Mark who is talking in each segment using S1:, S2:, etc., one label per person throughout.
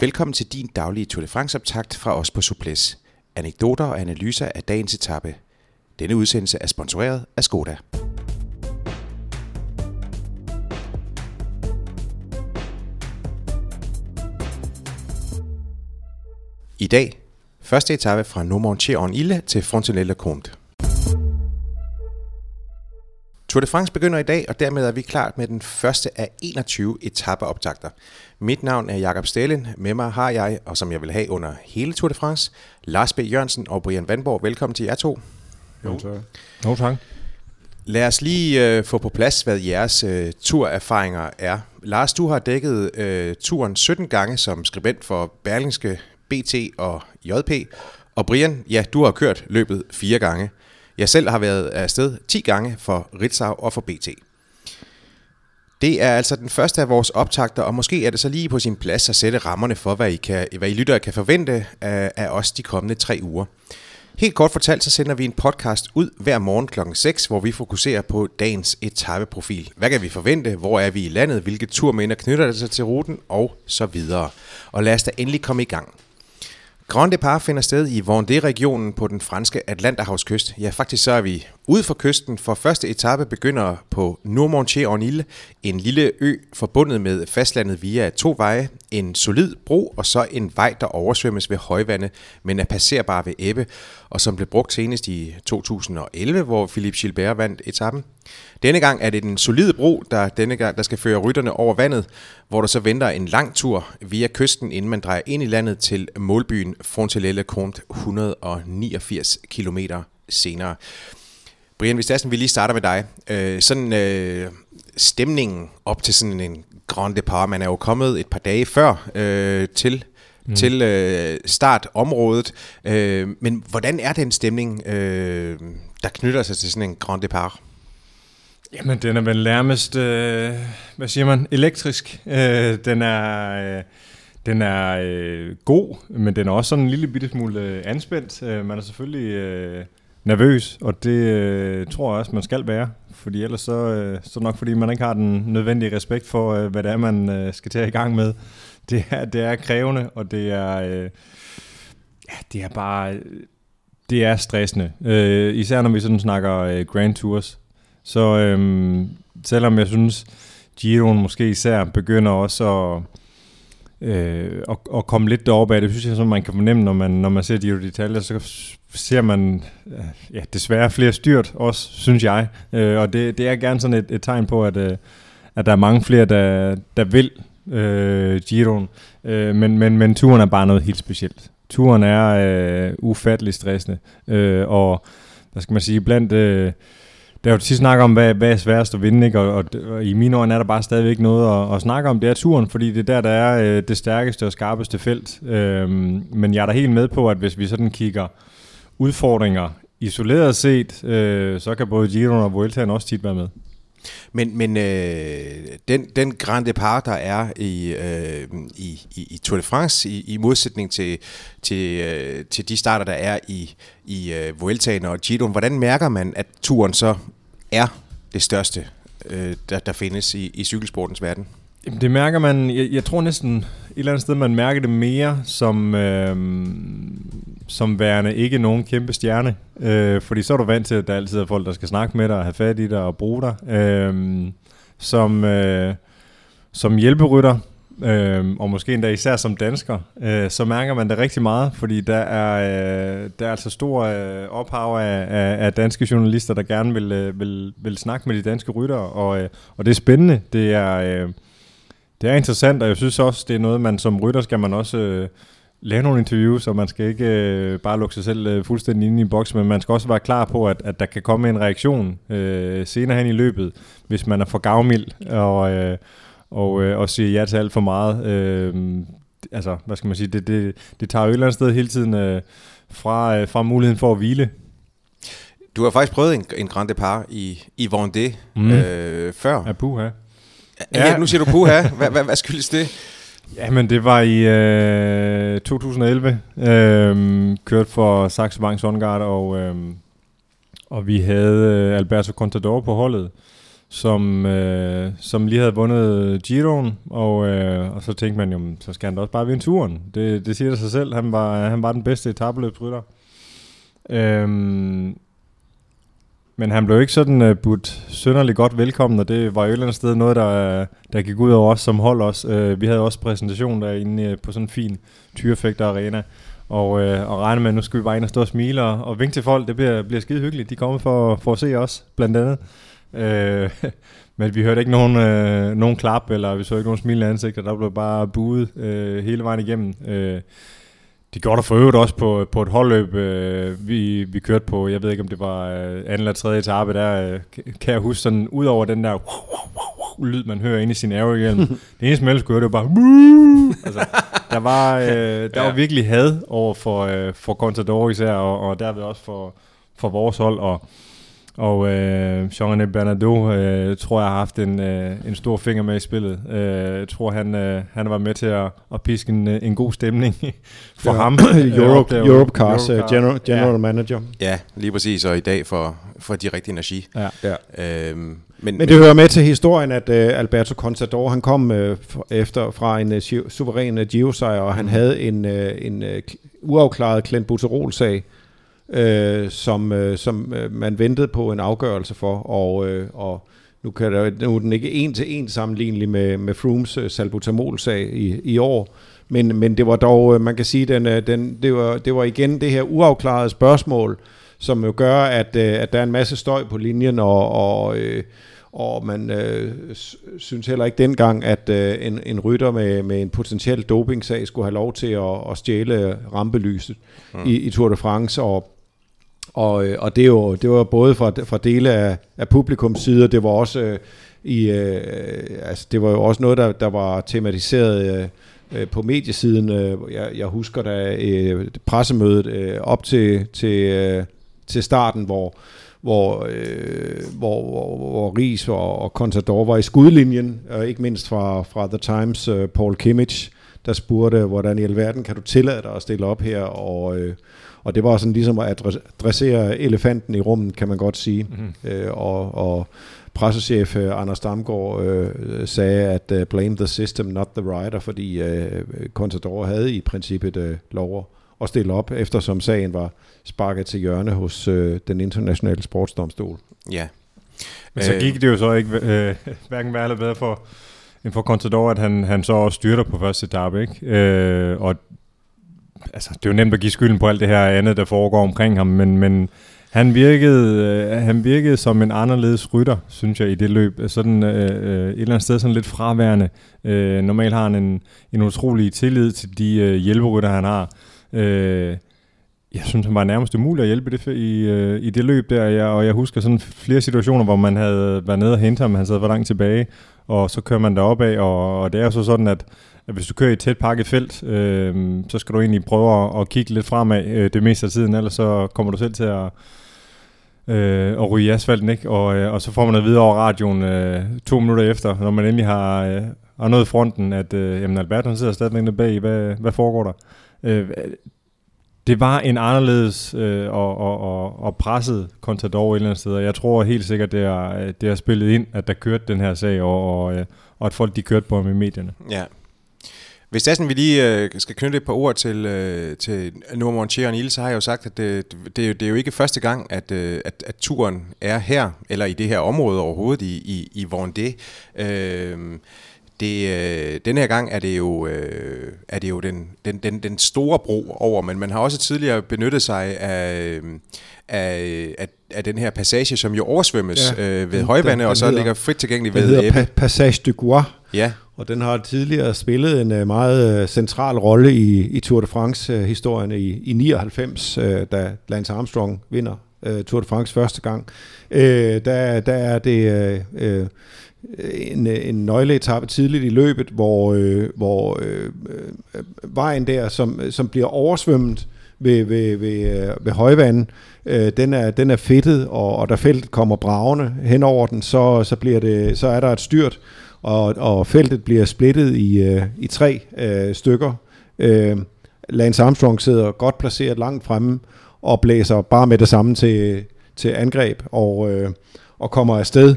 S1: Velkommen til din daglige Tour de France-optakt fra os på Suples. Anekdoter og analyser af dagens etape. Denne udsendelse er sponsoreret af Skoda. I dag, første etape fra Nomontier-en-Ille til Frontenelle-Comte. Tour de France begynder i dag, og dermed er vi klar med den første af 21 etapeoptagter. Mit navn er Jakob Stalin. Med mig har jeg, og som jeg vil have under hele Tour de France, Lars B. Jørgensen og Brian Vandborg. Velkommen til jer to.
S2: Jo, tak. Jo, tak.
S1: Lad os lige øh, få på plads, hvad jeres øh, turerfaringer er. Lars, du har dækket øh, turen 17 gange som skribent for Berlingske, BT og JP. Og Brian, ja, du har kørt løbet fire gange. Jeg selv har været afsted 10 gange for Ritzau og for BT. Det er altså den første af vores optagter, og måske er det så lige på sin plads at sætte rammerne for, hvad I, kan, hvad I lyttere kan forvente af, af os de kommende tre uger. Helt kort fortalt, så sender vi en podcast ud hver morgen kl. 6, hvor vi fokuserer på dagens etapeprofil. Hvad kan vi forvente? Hvor er vi i landet? Hvilke turminder knytter det sig til ruten? Og så videre. Og lad os da endelig komme i gang. Grand Depart finder sted i Vendée-regionen på den franske Atlanterhavskyst. Ja, faktisk så er vi ude for kysten, for første etape begynder på Nourmontier-en-Ile, en lille ø forbundet med fastlandet via to veje, en solid bro og så en vej, der oversvømmes ved højvande, men er passerbar ved Ebbe, og som blev brugt senest i 2011, hvor Philippe Gilbert vandt etappen. Denne gang er det den solide bro, der denne gang der skal føre rytterne over vandet, hvor der så venter en lang tur via kysten, inden man drejer ind i landet til målbyen Frontelelle-Comte 189 km senere. Brian, sådan, vi lige starter med dig. Øh, sådan øh, stemningen op til sådan en Grand Depart, man er jo kommet et par dage før øh, til mm. til øh, startområdet. Øh, men hvordan er den stemning, øh, der knytter sig til sådan en Grand Depart?
S2: Jamen, den er vel nærmest, øh, hvad siger man, elektrisk. Øh, den er... Øh, den er øh, god, men den er også sådan en lille bitte smule øh, anspændt. Øh, man er selvfølgelig øh, nervøs, og det øh, tror jeg også, man skal være. Fordi ellers så, øh, så nok fordi man ikke har den nødvendige respekt for, øh, hvad det er, man øh, skal tage i gang med. Det er, det er krævende, og det er, øh, ja, det er bare, øh, det er stressende. Øh, især når vi sådan snakker øh, Grand Tours. Så øhm, selvom jeg synes, Giroen måske især begynder også at øh, at, at komme lidt deroppe af. Det synes jeg, som man kan fornemme, når man, når man ser Giro detaljer, så ser man øh, ja, desværre flere styrt også, synes jeg. Øh, og det, det er gerne sådan et, et tegn på, at, øh, at der er mange flere, der, der vil øh, Giroen. Øh, men, men, men turen er bare noget helt specielt. Turen er øh, ufattelig stressende. Øh, og hvad skal man sige, blandt... Øh, der er jo tit snak om, hvad, hvad er sværest at vinde, ikke? Og, og, og i mine øjne er der bare stadigvæk noget at, at snakke om. Det er turen, fordi det er der, der er øh, det stærkeste og skarpeste felt. Øhm, men jeg er da helt med på, at hvis vi sådan kigger udfordringer isoleret set, øh, så kan både Giron og Vueltaen også tit være med.
S1: Men, men øh, den, den Grand Depart, der er i, øh, i, i, i Tour de France, i, i modsætning til, til, øh, til de starter, der er i, i øh, Vueltaen og Giro, hvordan mærker man, at turen så er det største, øh, der, der findes i, i cykelsportens verden?
S2: Jamen, det mærker man, jeg, jeg tror næsten et eller andet sted, man mærker det mere som, øh, som værende ikke nogen kæmpe stjerne. Øh, fordi så er du vant til, at der altid er folk, der skal snakke med dig, have fat i dig og bruge dig. Øh, som, øh, som hjælperytter, øh, og måske endda især som dansker, øh, så mærker man det rigtig meget, fordi der er, øh, der er altså stor øh, ophav af, af, af danske journalister, der gerne vil, øh, vil, vil snakke med de danske ryttere, og, øh, og det er spændende. Det er... Øh, det er interessant, og jeg synes også, det er noget, man som rytter skal man også øh, lave nogle interviews, og man skal ikke øh, bare lukke sig selv øh, fuldstændig inde i en boks, men man skal også være klar på, at, at der kan komme en reaktion øh, senere hen i løbet, hvis man er for gavmild og, øh, og, øh, og siger ja til alt for meget. Øh, altså, hvad skal man sige, det, det, det tager jo et eller andet sted hele tiden øh, fra, øh, fra muligheden for at hvile.
S1: Du har faktisk prøvet en, en Grand Depart i, i Vendée mm. øh, før.
S2: Ja, puha.
S1: Ja, nu siger du puha. Hvad, hvad, hvad skyldes det?
S2: Jamen, det var i øh, 2011. Øh, kørt for Saxo Bank Songard, og, øh, og vi havde øh, Alberto Contador på holdet, som, øh, som lige havde vundet Giroen, og, øh, og så tænkte man jo, så skal han da også bare vinde turen. Det, det siger det sig selv, han var, han var den bedste etabeløbsrytter. Øhm, men han blev ikke sådan uh, budt synderligt godt velkommen, og det var jo et eller andet sted noget, der, øh, der gik ud over os som hold også. Uh, vi havde også præsentation derinde uh, på sådan en fin tyrefægter arena, og, uh, og regne med, at nu skal vi bare ind og stå og smile og, og vinke til folk. Det bliver, bliver skide hyggeligt. De kommer for, for at se os, blandt andet. Uh, men vi hørte ikke nogen, uh, nogen klap, eller vi så ikke nogen smilende ansigter. Der blev bare buet uh, hele vejen igennem. Uh, de gjorde der for øvrigt også på, på et holdløb, øh, vi, vi kørte på, jeg ved ikke om det var øh, anden eller tredje etape der, øh, kan jeg huske sådan, ud over den der lyd, man hører inde i sin aerohjelm. det eneste, man ellers kunne høre, det var bare altså, der var, øh, der ja. var virkelig had over for, øh, for Contador især, og, og derved også for, for vores hold, og og øh, Jean-René Bernardo øh, tror jeg har haft en, øh, en stor finger med i spillet. Øh, jeg tror han øh, han var med til at, at piske en, øh, en god stemning for ja. ham.
S3: Europe, øh, Europe Cars Europe general, general ja. manager.
S1: Ja, lige præcis. Og i dag for, for de rigtige energi. Ja.
S3: ja. Øhm, men, men det hører med til historien, at uh, Alberto Contador, han kom uh, efter fra en uh, suveræn uh, Giro-sejr, og han mm. havde en, uh, en uh, uafklaret Clint Butterol-sag, øh, som, øh, som øh, man ventede på en afgørelse for, og, øh, og nu, kan der, nu er den ikke en til en sammenlignelig med, med Frooms øh, salbutamol-sag i, i år, men, men det var dog, øh, man kan sige, den, øh, den, det, var, det var igen det her uafklarede spørgsmål, som jo gør, at, øh, at der er en masse støj på linjen, og, og, øh, og man øh, synes heller ikke dengang, at øh, en, en rytter med, med en potentiel dopingsag skulle have lov til at, at stjæle rampelyset mm. i, i Tour de France, og og, øh, og det, jo, det var både fra, fra dele af, af publikums side, og det var også øh, i, øh, altså det var jo også noget, der, der var tematiseret øh, øh på mediesiden. Øh, jeg, jeg husker da øh, pressemødet øh, op til, til, øh, til starten, hvor hvor, øh, hvor, hvor, hvor Ries og, og Contador var i skudlinjen, og ikke mindst fra, fra The Times, øh, Paul Kimmich, der spurgte, hvordan i alverden kan du tillade dig at stille op her, og, øh, og det var sådan ligesom at adressere elefanten i rummet, kan man godt sige. Mm-hmm. Øh, og, og pressechef øh, Anders Damgaard øh, sagde, at uh, blame the system, not the rider, fordi øh, Contador havde i princippet øh, lov at stille op, eftersom sagen var sparket til hjørne hos øh, den internationale sportsdomstol.
S1: Ja.
S2: Men så gik det jo så ikke øh, hverken værre eller bedre for, end for Contador, at han, han så også styrter på første etape, ikke? Øh, og altså, det er jo nemt at give skylden på alt det her andet, der foregår omkring ham, men, men han virkede, øh, han virkede som en anderledes rytter, synes jeg, i det løb. Sådan øh, øh, et eller andet sted sådan lidt fraværende. Øh, normalt har han en, en utrolig tillid til de øh, hjælperytter, han har. Øh, jeg synes, han var nærmest umulig at hjælpe det i, øh, i det løb der, jeg, og jeg husker sådan flere situationer, hvor man havde været nede og hente ham, han sad for langt tilbage, og så kører man derop af, og, og det er jo så sådan, at at hvis du kører i et tæt pakket felt, øh, så skal du egentlig prøve at, at kigge lidt fremad øh, det meste af tiden, ellers så kommer du selv til at, øh, at ryge i asfalten, ikke? Og, øh, og så får man at vide over radioen øh, to minutter efter, når man endelig har, øh, har nået fronten, at øh, jamen Albert han sidder stadigvæk nede bag, hvad, hvad foregår der? Øh, det var en anderledes øh, og, og, og, og presset Contador et eller andet sted, og jeg tror helt sikkert, det har øh, det er spillet ind, at der kørte den her sag, og, og, øh, og at folk de kørte på ham i medierne.
S1: Ja, hvis det er sådan, vi lige øh, skal knytte et par ord til, øh, til Nour og Niel, så har jeg jo sagt, at det, det, er jo, det er jo ikke første gang, at, øh, at, at turen er her, eller i det her område overhovedet, i, i, i Vendée. Øh, det, øh, den her gang er det jo, øh, er det jo den, den, den, den store bro over, men man har også tidligere benyttet sig af, af, af, af den her passage, som jo oversvømmes ja, øh, ved højvande, og så hedder, ligger frit tilgængelig ved
S3: Den hedder pa- Passage du Gois. Ja, og den har tidligere spillet en øh, meget øh, central rolle i, i Tour de France-historien øh, i, i 99, da Lance Armstrong vinder Tour de France første gang. Uh, der, der er det uh, en, en nøgleetappe tidligt i løbet, hvor, hvor vejen der, som, som bliver oversvømmet ved, ved, ved, ved højvand, øh, den, er, den er fedtet, og, og da feltet kommer bravende hen over den, så, så, bliver det, så er der et styrt, og, og feltet bliver splittet i, øh, i tre øh, stykker. Øh, Lance Armstrong sidder godt placeret langt fremme og blæser bare med det samme til, til angreb og, øh, og kommer afsted.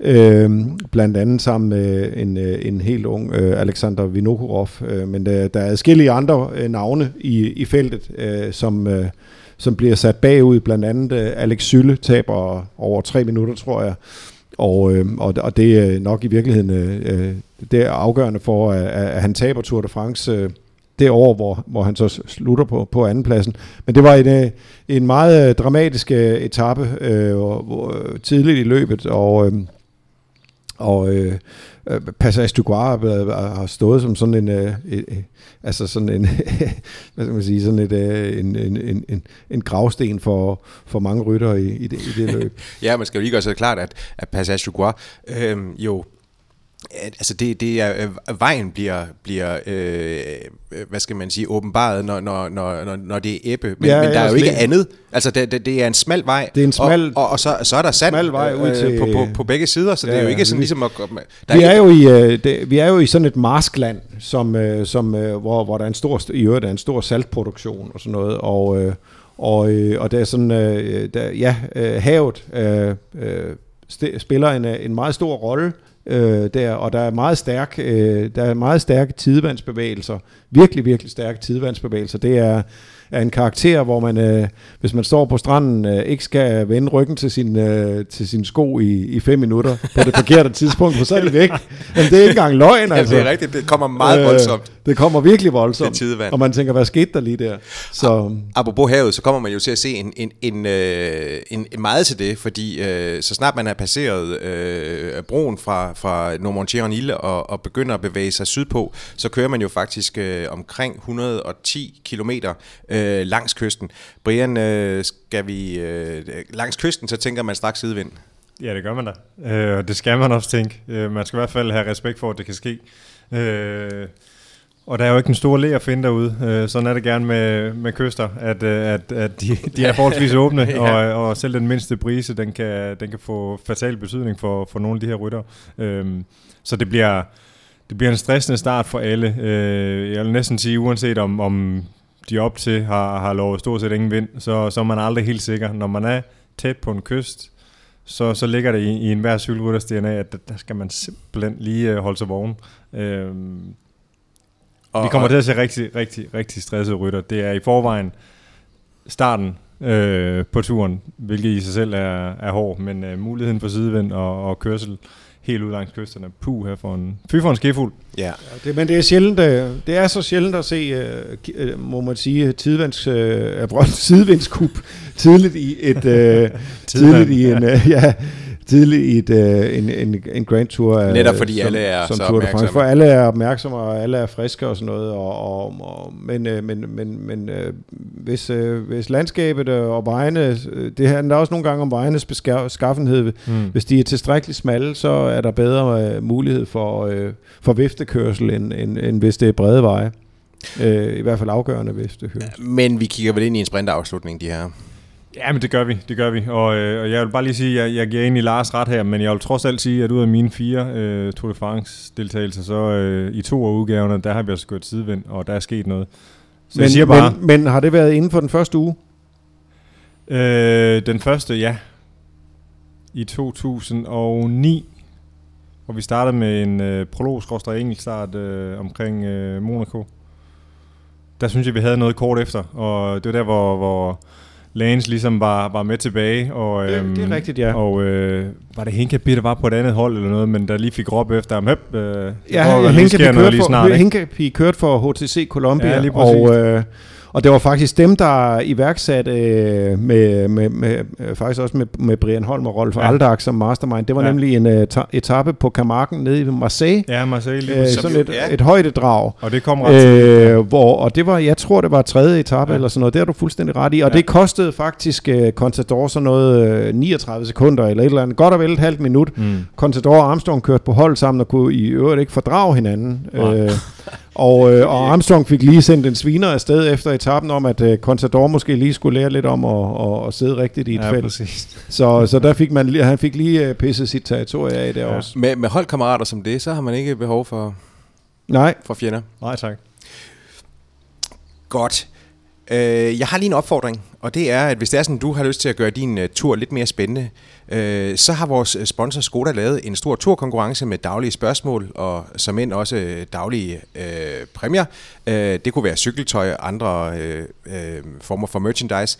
S3: Øh, blandt andet sammen med en, øh, en helt ung øh, Alexander Vinokurov. Øh, men der, der er adskillige andre øh, navne i, i feltet, øh, som, øh, som bliver sat bagud. Blandt andet øh, Alex Sylle taber over tre minutter, tror jeg. Og, øh, og, og det er nok i virkeligheden øh, øh det er afgørende for, at, at han taber Tour de France øh, det år, hvor, hvor han så slutter på, på andenpladsen. Men det var en, øh, en meget øh, dramatisk øh, etape øh, tidligt i løbet, og, øh, og øh, øh, Passage du Guar har stået som sådan en, øh, øh, altså sådan en, hvad skal man sige, sådan et, øh, en, en, en, en, gravsten for, for mange rytter i, i, det, i det løb.
S1: ja, man skal jo lige gøre sig klart, at, at Passage du Guar øh, jo altså det, det er, øh, vejen bliver, bliver øh, hvad skal man sige, åbenbaret, når, når, når, når det er æbbe, men, ja, men der er jo ikke andet. Altså det, det, det er en smal vej,
S3: det er en smal,
S1: og, og, og så, så er der sand smal vej ud øh, til, på, på, på begge sider, så ja, det er jo ikke sådan ligesom at...
S3: Der vi, er, er jo i, øh, det, vi er jo i sådan et marskland, som, øh, som, øh, hvor, hvor der er en stor, i øvrigt er en stor saltproduktion og sådan noget, og, øh, og, øh, og der er sådan, øh, der, ja, øh, havet øh, øh, spiller en, en meget stor rolle øh, der, og der er meget stærk, øh, der er meget stærke tidevandsbevægelser, virkelig, virkelig stærke tidevandsbevægelser. Det er, er en karakter, hvor man, øh, hvis man står på stranden, øh, ikke skal vende ryggen til sin, øh, til sin sko i, i fem minutter på det forkerte tidspunkt, for så er det væk. Men det er ikke engang løgn, altså.
S1: Ja, det er rigtigt. Det kommer meget øh, voldsomt.
S3: Det kommer virkelig voldsomt. Det Og man tænker, hvad skete der lige der?
S1: Så. Apropos havet, så kommer man jo til at se en, en, en, øh, en, en meget til det, fordi øh, så snart man har passeret øh, broen fra, fra Nomontier og, og begynder at bevæge sig sydpå, så kører man jo faktisk øh, omkring 110 kilometer øh, langs kysten. Brian, øh, skal vi øh, langs kysten, så tænker man straks sidevind.
S2: Ja, det gør man da. Øh, og det skal man også tænke. Øh, man skal i hvert fald have respekt for, at det kan ske. Øh, og der er jo ikke en stor læ at finde derude. Øh, sådan er det gerne med, med kyster, at, øh, at, at de, de er forholdsvis åbne, ja. og, og selv den mindste brise, den kan, den kan få fatal betydning for, for nogle af de her rytter. Øh, så det bliver, det bliver en stressende start for alle. Øh, jeg vil næsten sige, uanset om, om de op til har, har lovet stort set ingen vind, så, så er man aldrig helt sikker. Når man er tæt på en kyst, så, så ligger det i, i enhver cykelrytters DNA, at der skal man simpelthen lige øh, holde sig vågen. Øhm, og, vi kommer og, til at se rigtig, rigtig, rigtig stressede rytter. Det er i forvejen starten øh, på turen, hvilket i sig selv er, er hård, men øh, muligheden for sidevind og, og kørsel helt ud langs kysterne. Puh, her for en, fy for en skifuld.
S3: Ja. ja det, men det er sjældent, øh, det er så sjældent at se, uh, må man sige, tidvands, uh, sidevindskup tidligt i et, uh, tidligt i en, uh, ja, tidligt i et, uh, en, en, en Grand Tour.
S1: Netop fordi som, alle er som så Tour opmærksomme.
S3: For alle er opmærksomme, og alle er friske og sådan noget. Og, og, og, men uh, men, men, men uh, hvis, uh, hvis landskabet og vejene, det handler også nogle gange om vejenes beskaffenhed. Mm. Hvis de er tilstrækkeligt smalle, så er der bedre uh, mulighed for, uh, for viftekørsel, end, end, end hvis det er brede veje. Uh, I hvert fald afgørende viftekørsel.
S1: Men vi kigger vel ind i en sprintafslutning, de her
S2: Ja, men det gør vi, det gør vi. Og, øh, og jeg vil bare lige sige, at jeg, jeg giver egentlig Lars ret her, men jeg vil trods alt sige, at ud af mine fire øh, Tour de France-deltagelser, så øh, i to af udgaverne, der har vi også gået sidevind, og der er sket noget.
S3: Så men, jeg siger bare, men, men har det været inden for den første uge?
S2: Øh, den første, ja. I 2009, hvor vi startede med en øh, prolog engelsk start øh, omkring øh, Monaco. Der synes jeg, vi havde noget kort efter, og det var der, hvor, hvor Lance ligesom var, var med tilbage. Og,
S3: øhm, det, det er øhm, rigtigt, ja.
S2: Og øh, var det Hinkapi, der var på et andet hold eller noget, men der lige fik råb efter ham. Høp, øh,
S3: ja, Hinkapi kørte, for, Hinkapi kørte for HTC Columbia, ja, og, øh, og det var faktisk dem, der iværksatte øh, med, med, med, øh, faktisk også med, med Brian Holm og Rolf ja. Aldag som mastermind. Det var ja. nemlig en uh, etape på Camargen nede i Marseille.
S2: Ja, Marseille. Lige
S3: øh, sådan et, ja. et højdedrag.
S2: Og det kom ret øh,
S3: hvor, Og det var, jeg tror, det var tredje etape ja. eller sådan noget. Det har du fuldstændig ret i. Og ja. det kostede faktisk uh, Contador sådan noget uh, 39 sekunder eller et eller andet. Godt og vel et halvt minut. Mm. Contador og Armstrong kørte på hold sammen og kunne i øvrigt ikke fordrage hinanden. Ja. Øh, og, øh, og Armstrong fik lige sendt en sviner afsted efter etappen om, at øh, Contador måske lige skulle lære lidt om at, at, at sidde rigtigt i et ja, felt. Præcis. Så, så der fik man, han fik lige øh, pisset sit territorie af der ja. også.
S1: Med, med holdkammerater som det, så har man ikke behov for,
S3: Nej.
S1: for fjender.
S2: Nej, tak.
S1: Godt. Øh, jeg har lige en opfordring, og det er, at hvis det er sådan, du har lyst til at gøre din uh, tur lidt mere spændende, øh, så har vores øh, sponsor Skoda lavet en stor turkonkurrence med daglige spørgsmål, og som end også øh, daglige øh, præmier. Øh, det kunne være cykeltøj og andre øh, øh, former for merchandise.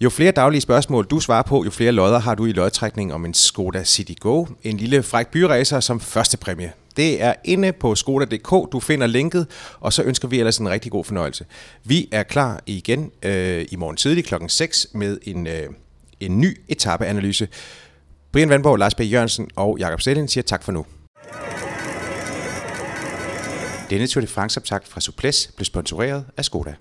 S1: Jo flere daglige spørgsmål du svarer på, jo flere lodder har du i lodtrækning om en Skoda City Go, en lille fræk byracer som første præmie. Det er inde på skoda.dk, du finder linket, og så ønsker vi ellers en rigtig god fornøjelse. Vi er klar igen øh, i morgen tidlig klokken 6 med en, øh, en ny etapeanalyse. Brian Vandborg, Lars B. Jørgensen og Jakob Stelin siger tak for nu. Denne Tour de France-optakt fra Suples blev sponsoreret af Skoda.